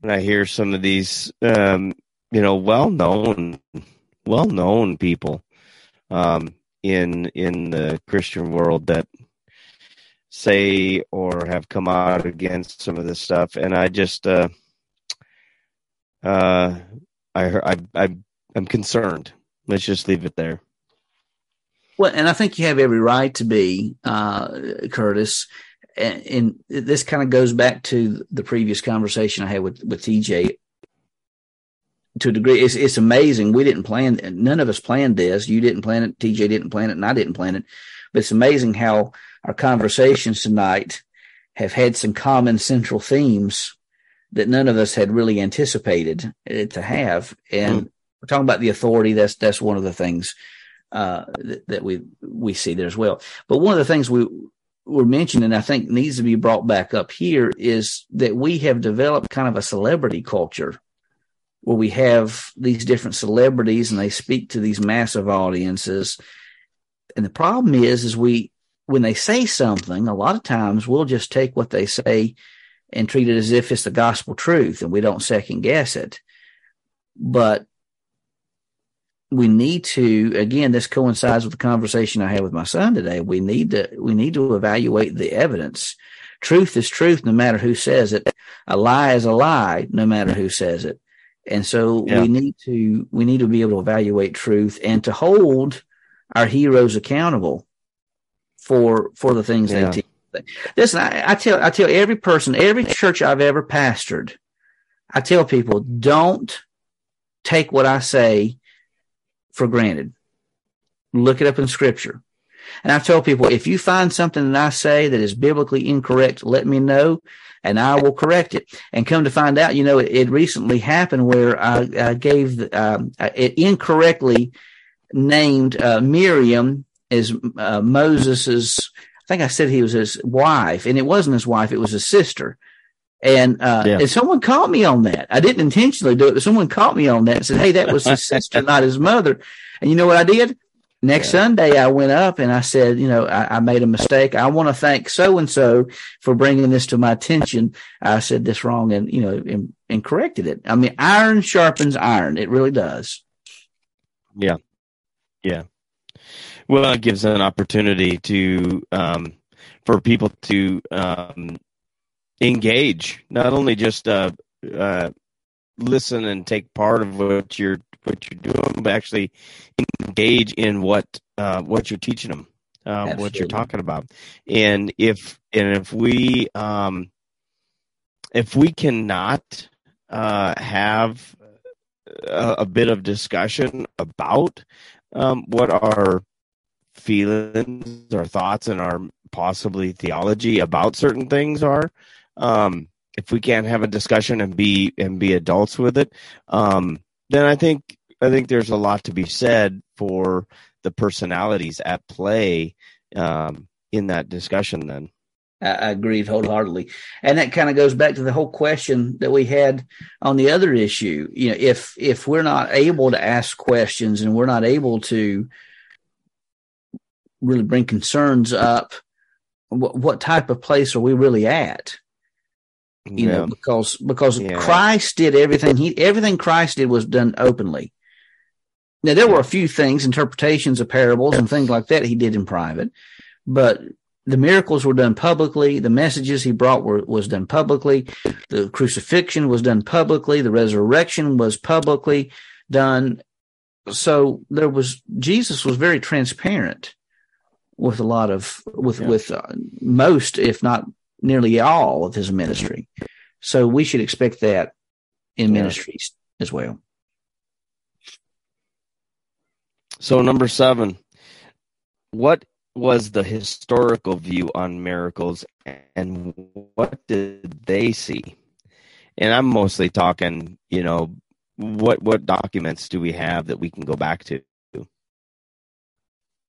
when I hear some of these um, you know well known well known people um, in in the Christian world that say or have come out against some of this stuff, and I just uh, uh, I, I I I'm concerned. Let's just leave it there. Well, and I think you have every right to be, uh, Curtis. And, and this kind of goes back to the previous conversation I had with with TJ. To a degree, it's it's amazing. We didn't plan. None of us planned this. You didn't plan it. TJ didn't plan it, and I didn't plan it. But it's amazing how our conversations tonight have had some common central themes that none of us had really anticipated it to have. And mm. we're talking about the authority. That's that's one of the things uh, that, that, we we see there as well. But one of the things we were mentioning, I think needs to be brought back up here, is that we have developed kind of a celebrity culture where we have these different celebrities and they speak to these massive audiences. And the problem is, is we when they say something, a lot of times we'll just take what they say and treat it as if it's the gospel truth and we don't second guess it. But we need to again this coincides with the conversation i had with my son today. We need to we need to evaluate the evidence. Truth is truth no matter who says it. A lie is a lie no matter who says it. And so yeah. we need to we need to be able to evaluate truth and to hold our heroes accountable for for the things yeah. they teach listen I, I tell i tell every person every church i've ever pastored i tell people don't take what i say for granted. Look it up in scripture. And I've told people, if you find something that I say that is biblically incorrect, let me know and I will correct it. And come to find out, you know, it, it recently happened where I, I gave, um, it incorrectly named uh, Miriam as uh, Moses's, I think I said he was his wife and it wasn't his wife. It was his sister. And, uh, yeah. and someone caught me on that. I didn't intentionally do it, but someone caught me on that and said, Hey, that was his sister, not his mother. And you know what I did? Next yeah. Sunday, I went up and I said, you know, I, I made a mistake. I want to thank so and so for bringing this to my attention. I said this wrong and, you know, and, and corrected it. I mean, iron sharpens iron. It really does. Yeah. Yeah. Well, it gives an opportunity to, um, for people to, um, engage, not only just uh, uh, listen and take part of what you're what you're doing, but actually engage in what uh, what you're teaching them, uh, what you're talking about. And if and if we um, if we cannot uh, have a, a, bit of discussion about um, what our feelings, our thoughts, and our possibly theology about certain things are, um, if we can't have a discussion and be and be adults with it, um, then I think I think there's a lot to be said for the personalities at play um, in that discussion. Then I agree wholeheartedly, and that kind of goes back to the whole question that we had on the other issue. You know, if if we're not able to ask questions and we're not able to really bring concerns up, what, what type of place are we really at? you yeah. know, because because yeah. Christ did everything he everything Christ did was done openly. Now there were a few things, interpretations of parables and things like that he did in private, but the miracles were done publicly. The messages he brought were was done publicly. The crucifixion was done publicly. The resurrection was publicly done. So there was Jesus was very transparent with a lot of with yeah. with uh, most, if not nearly all of his ministry. So we should expect that in yeah. ministries as well. So, number seven, what was the historical view on miracles and what did they see? And I'm mostly talking, you know, what what documents do we have that we can go back to?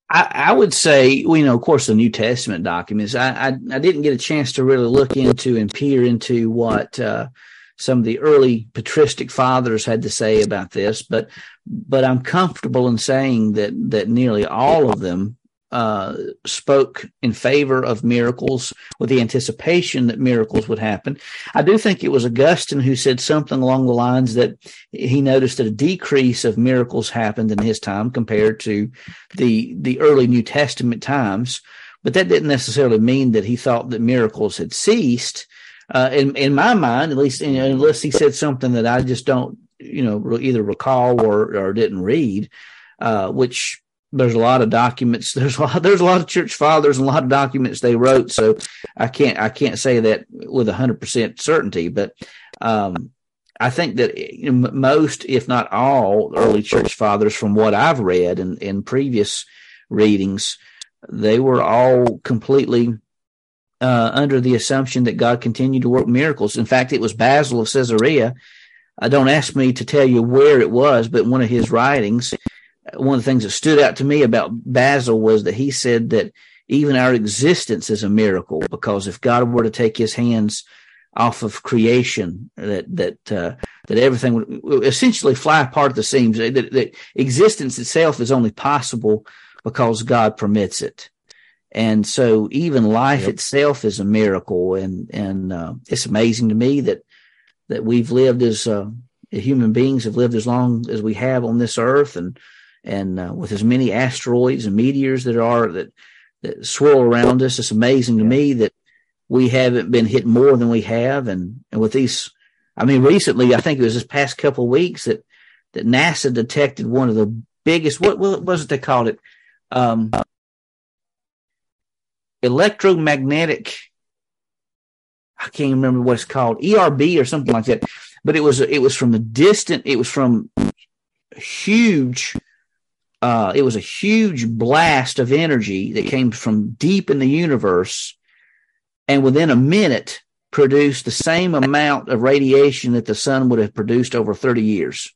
I, I, would say, you know, of course, the New Testament documents. I, I, I didn't get a chance to really look into and peer into what uh, some of the early patristic fathers had to say about this, but but I'm comfortable in saying that that nearly all of them uh, spoke in favor of miracles with the anticipation that miracles would happen. I do think it was Augustine who said something along the lines that he noticed that a decrease of miracles happened in his time compared to the the early New Testament times. But that didn't necessarily mean that he thought that miracles had ceased. Uh, in in my mind, at least, unless he said something that I just don't, you know, either recall or or didn't read, uh, which there's a lot of documents. There's a lot, there's a lot of church fathers and a lot of documents they wrote. So I can't, I can't say that with hundred percent certainty, but, um, I think that most, if not all, early church fathers, from what I've read in, in previous readings, they were all completely uh, under the assumption that God continued to work miracles. In fact, it was Basil of Caesarea. Uh, don't ask me to tell you where it was, but one of his writings, one of the things that stood out to me about Basil was that he said that even our existence is a miracle because if God were to take his hands off of creation, that that uh, that everything would essentially fly apart at the seams. That, that existence itself is only possible because God permits it, and so even life yep. itself is a miracle. And and uh, it's amazing to me that that we've lived as uh, human beings have lived as long as we have on this earth, and and uh, with as many asteroids and meteors that are that that swirl around us, it's amazing to yeah. me that we haven't been hit more than we have. And and with these, I mean, recently I think it was this past couple of weeks that that NASA detected one of the biggest. What, what was it they called it? Um, electromagnetic. I can't remember what it's called, ERB or something like that. But it was it was from the distant. It was from a huge uh, it was a huge blast of energy that came from deep in the universe, and within a minute produced the same amount of radiation that the sun would have produced over 30 years.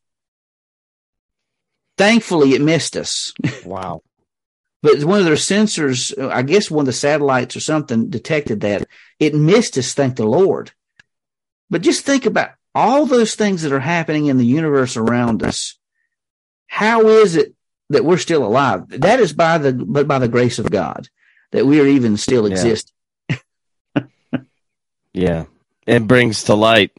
Thankfully, it missed us. Wow. but one of their sensors, I guess one of the satellites or something, detected that. It missed us, thank the Lord. But just think about all those things that are happening in the universe around us. How is it that we're still alive. That is by the but by the grace of God that we are even still yeah. exist. yeah. It brings to light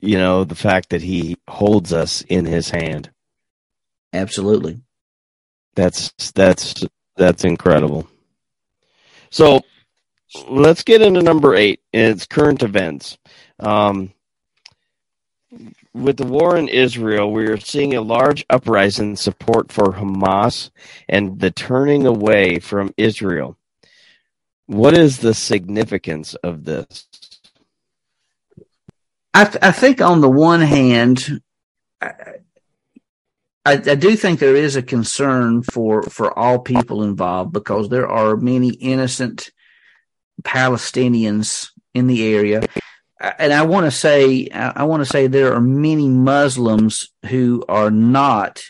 you know the fact that he holds us in his hand. Absolutely. That's that's that's incredible. So let's get into number eight. It's current events. Um, with the war in Israel, we are seeing a large uprising in support for Hamas and the turning away from Israel. What is the significance of this? I, th- I think, on the one hand, I, I, I, do think there is a concern for, for all people involved because there are many innocent Palestinians in the area and I want to say, I want to say there are many Muslims who are not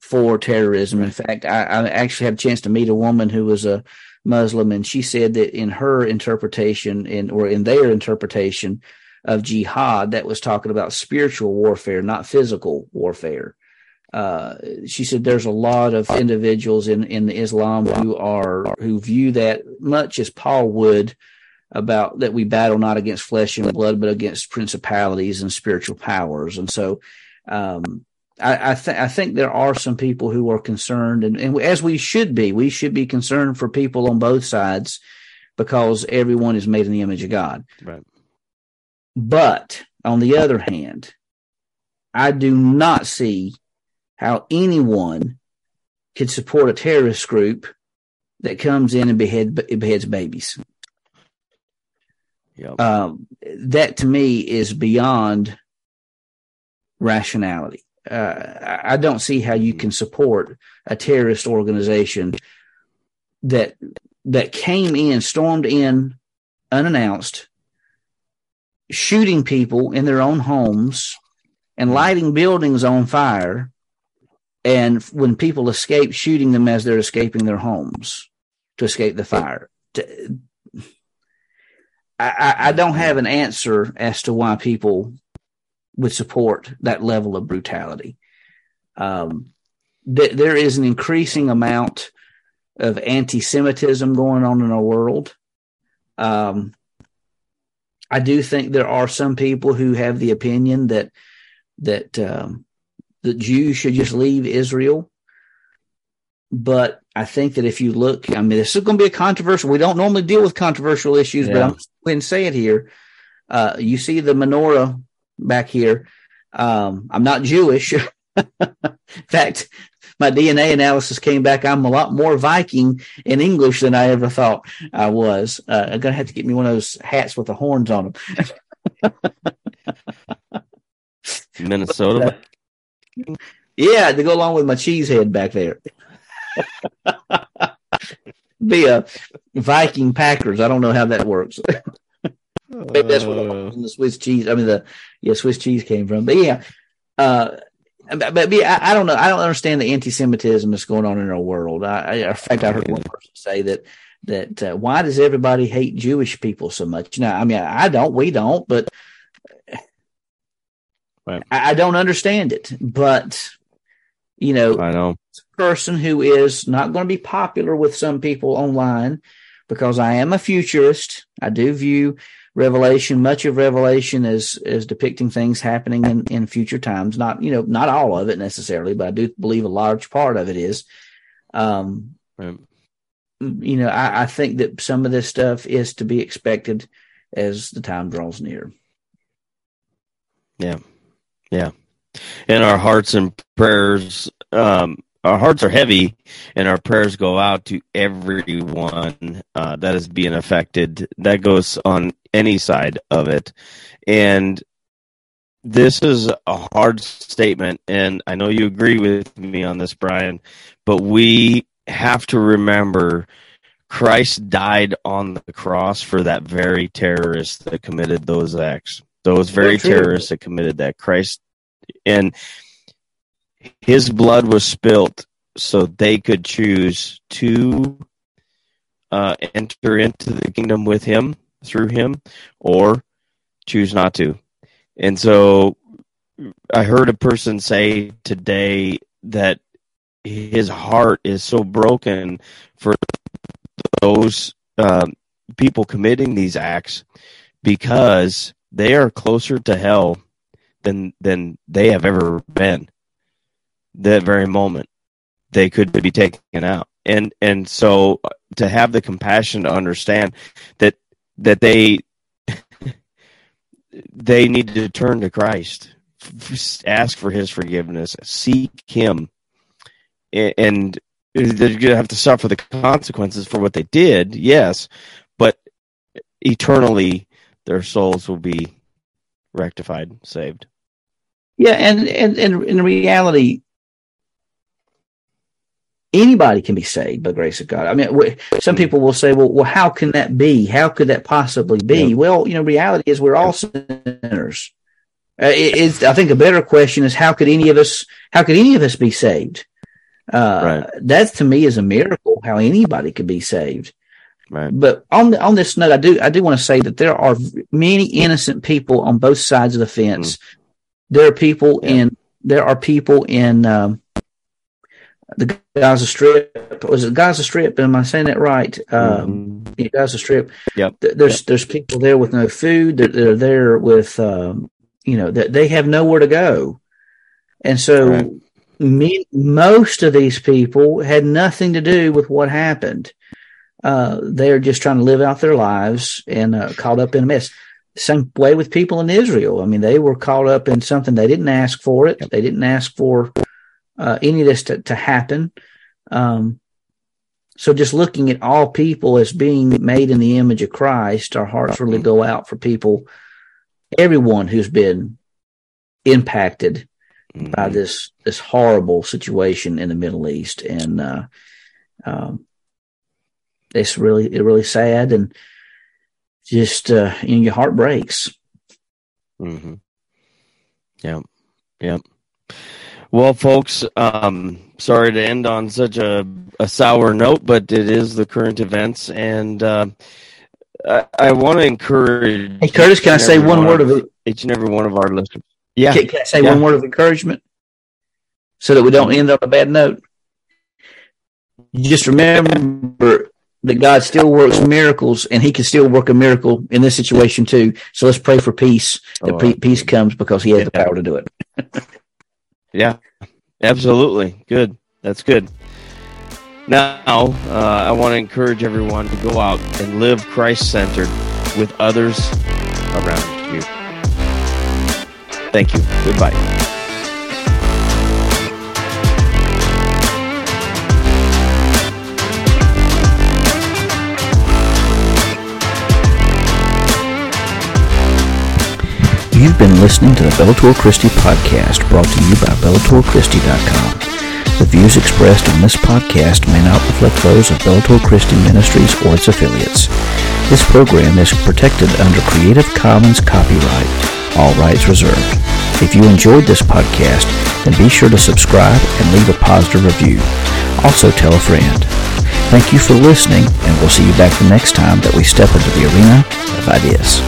for terrorism. In fact, I, I, actually had a chance to meet a woman who was a Muslim, and she said that in her interpretation, in or in their interpretation of jihad, that was talking about spiritual warfare, not physical warfare. Uh, she said there's a lot of individuals in in Islam who are who view that much as Paul would about that we battle not against flesh and blood, but against principalities and spiritual powers. And so, um, I, I, th- I think there are some people who are concerned, and, and as we should be, we should be concerned for people on both sides because everyone is made in the image of God. Right. But on the other hand, I do not see how anyone could support a terrorist group that comes in and behead, beheads babies. Yep. Um, that to me is beyond rationality. Uh, I don't see how you can support a terrorist organization that that came in, stormed in unannounced, shooting people in their own homes and lighting buildings on fire. And when people escape, shooting them as they're escaping their homes to escape the fire. I, I don't have an answer as to why people would support that level of brutality. Um, th- there is an increasing amount of anti-Semitism going on in our world. Um, I do think there are some people who have the opinion that that um, the Jews should just leave Israel. But I think that if you look, I mean, this is going to be a controversial. We don't normally deal with controversial issues, yeah. but I'm going to say it here. Uh, you see the menorah back here. Um, I'm not Jewish. In fact, my DNA analysis came back. I'm a lot more Viking in English than I ever thought I was. Uh, I'm gonna have to get me one of those hats with the horns on them. Minnesota. But, uh, yeah, to go along with my cheese head back there. Be a Viking Packers. I don't know how that works. Maybe that's where uh. the Swiss cheese. I mean, the yeah Swiss cheese came from. But yeah, uh, but, but yeah, I, I, don't know. I don't understand the anti-Semitism that's going on in our world. I, I in fact, I heard one person say that that uh, why does everybody hate Jewish people so much? Now, I mean, I don't. We don't. But right. I, I don't understand it. But you know, I know person who is not going to be popular with some people online because I am a futurist. I do view Revelation, much of Revelation is is depicting things happening in, in future times. Not you know not all of it necessarily, but I do believe a large part of it is. Um, right. You know, I, I think that some of this stuff is to be expected as the time draws near. Yeah, yeah, and our hearts and prayers um, our hearts are heavy and our prayers go out to everyone uh, that is being affected. That goes on any side of it. And this is a hard statement. And I know you agree with me on this, Brian, but we have to remember Christ died on the cross for that very terrorist that committed those acts. Those very terrorists that committed that. Christ and his blood was spilt so they could choose to uh, enter into the kingdom with him through him or choose not to. And so I heard a person say today that his heart is so broken for those um, people committing these acts because they are closer to hell than than they have ever been. That very moment they could be taken out. And and so uh, to have the compassion to understand that that they they need to turn to Christ ask for his forgiveness seek him. And they're going to have to suffer the consequences for what they did yes but eternally their souls will be rectified saved yeah and and, and in reality anybody can be saved by grace of God. I mean, some people will say, well, well, how can that be? How could that possibly be? Yeah. Well, you know, reality is we're all sinners. Uh, it, I think a better question is how could any of us, how could any of us be saved? Uh, right. that to me is a miracle how anybody could be saved. Right. But on the, on this note, I do, I do want to say that there are many innocent people on both sides of the fence. Mm. There are people yeah. in, there are people in, um, the Gaza Strip. Was it Gaza Strip? Am I saying that right? Um, mm-hmm. Gaza Strip. Yep. There's yep. there's people there with no food. They're, they're there with um, you know that they have nowhere to go, and so right. me, most of these people had nothing to do with what happened. Uh, they are just trying to live out their lives and uh, caught up in a mess. Same way with people in Israel. I mean, they were caught up in something they didn't ask for it. They didn't ask for uh, any of this to, to happen. Um, so just looking at all people as being made in the image of Christ, our hearts really go out for people, everyone who's been impacted mm-hmm. by this this horrible situation in the Middle East, and uh, um, it's really it really sad, and just uh, you know, your heart breaks. Mm-hmm. Yeah, yeah. Well, folks, um, sorry to end on such a, a sour note, but it is the current events, and uh, I, I want to encourage. Hey, Curtis, can I say one, one word of it? Each and every one of our listeners. Yeah. Can, can I say yeah. one word of encouragement so that we don't end on a bad note? Just remember that God still works miracles and he can still work a miracle in this situation too. So let's pray for peace, that oh, peace comes because he has yeah. the power to do it. Yeah, absolutely. Good. That's good. Now, uh, I want to encourage everyone to go out and live Christ centered with others around you. Thank you. Goodbye. You've been listening to the Bellator Christi podcast brought to you by BellatorChristi.com. The views expressed on this podcast may not reflect those of Bellator Christi Ministries or its affiliates. This program is protected under Creative Commons copyright, all rights reserved. If you enjoyed this podcast, then be sure to subscribe and leave a positive review. Also tell a friend. Thank you for listening, and we'll see you back the next time that we step into the arena of ideas.